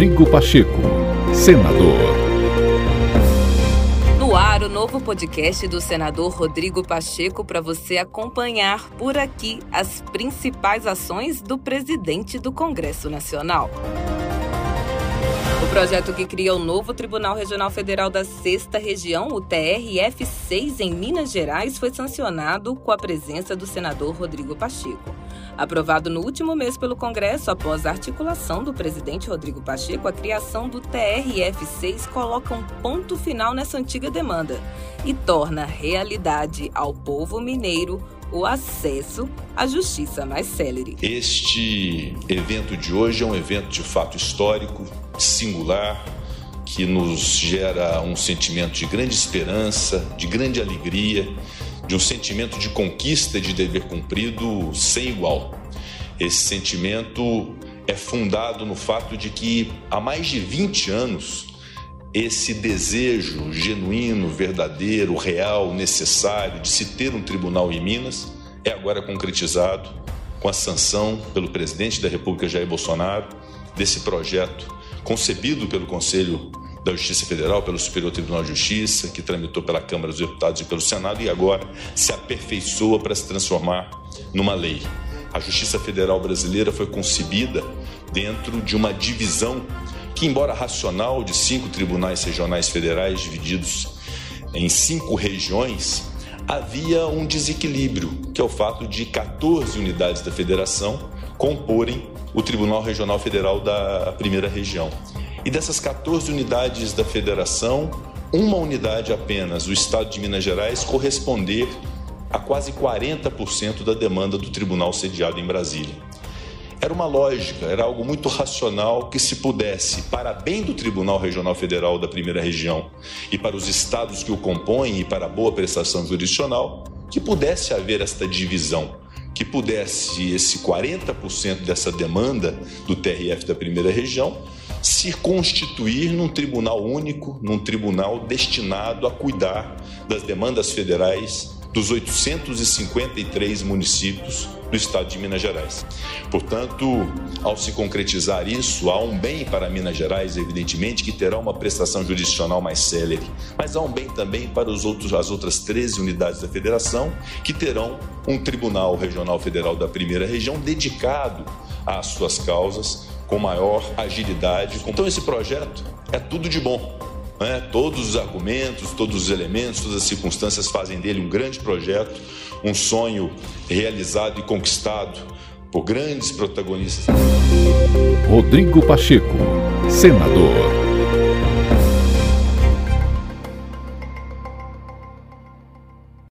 Rodrigo Pacheco, senador. No ar, o novo podcast do senador Rodrigo Pacheco para você acompanhar por aqui as principais ações do presidente do Congresso Nacional. O projeto que cria o novo Tribunal Regional Federal da Sexta Região, o TRF6, em Minas Gerais, foi sancionado com a presença do senador Rodrigo Pacheco. Aprovado no último mês pelo Congresso, após a articulação do presidente Rodrigo Pacheco, a criação do TRF6 coloca um ponto final nessa antiga demanda e torna realidade ao povo mineiro o acesso à justiça mais célere. Este evento de hoje é um evento de fato histórico, singular, que nos gera um sentimento de grande esperança, de grande alegria, de um sentimento de conquista e de dever cumprido sem igual. Esse sentimento é fundado no fato de que há mais de 20 anos esse desejo genuíno, verdadeiro, real, necessário de se ter um tribunal em Minas é agora concretizado com a sanção pelo presidente da República Jair Bolsonaro desse projeto concebido pelo Conselho da Justiça Federal, pelo Superior Tribunal de Justiça, que tramitou pela Câmara dos Deputados e pelo Senado e agora se aperfeiçoa para se transformar numa lei. A Justiça Federal brasileira foi concebida dentro de uma divisão que, embora racional, de cinco tribunais regionais federais divididos em cinco regiões, havia um desequilíbrio, que é o fato de 14 unidades da federação comporem o Tribunal Regional Federal da primeira região. E dessas 14 unidades da federação, uma unidade apenas, o Estado de Minas Gerais, corresponder a quase 40% da demanda do tribunal sediado em Brasília. Era uma lógica, era algo muito racional que se pudesse, para bem do Tribunal Regional Federal da Primeira Região e para os estados que o compõem e para a boa prestação jurisdicional, que pudesse haver esta divisão que pudesse esse 40% dessa demanda do TRF da primeira região se constituir num tribunal único, num tribunal destinado a cuidar das demandas federais dos 853 municípios do estado de Minas Gerais. Portanto, ao se concretizar isso, há um bem para Minas Gerais, evidentemente, que terá uma prestação jurisdicional mais célere, mas há um bem também para os outros, as outras 13 unidades da federação, que terão um Tribunal Regional Federal da Primeira Região dedicado às suas causas com maior agilidade. Então, esse projeto é tudo de bom. Né? Todos os argumentos, todos os elementos, todas as circunstâncias fazem dele um grande projeto, um sonho realizado e conquistado por grandes protagonistas. Rodrigo Pacheco, senador.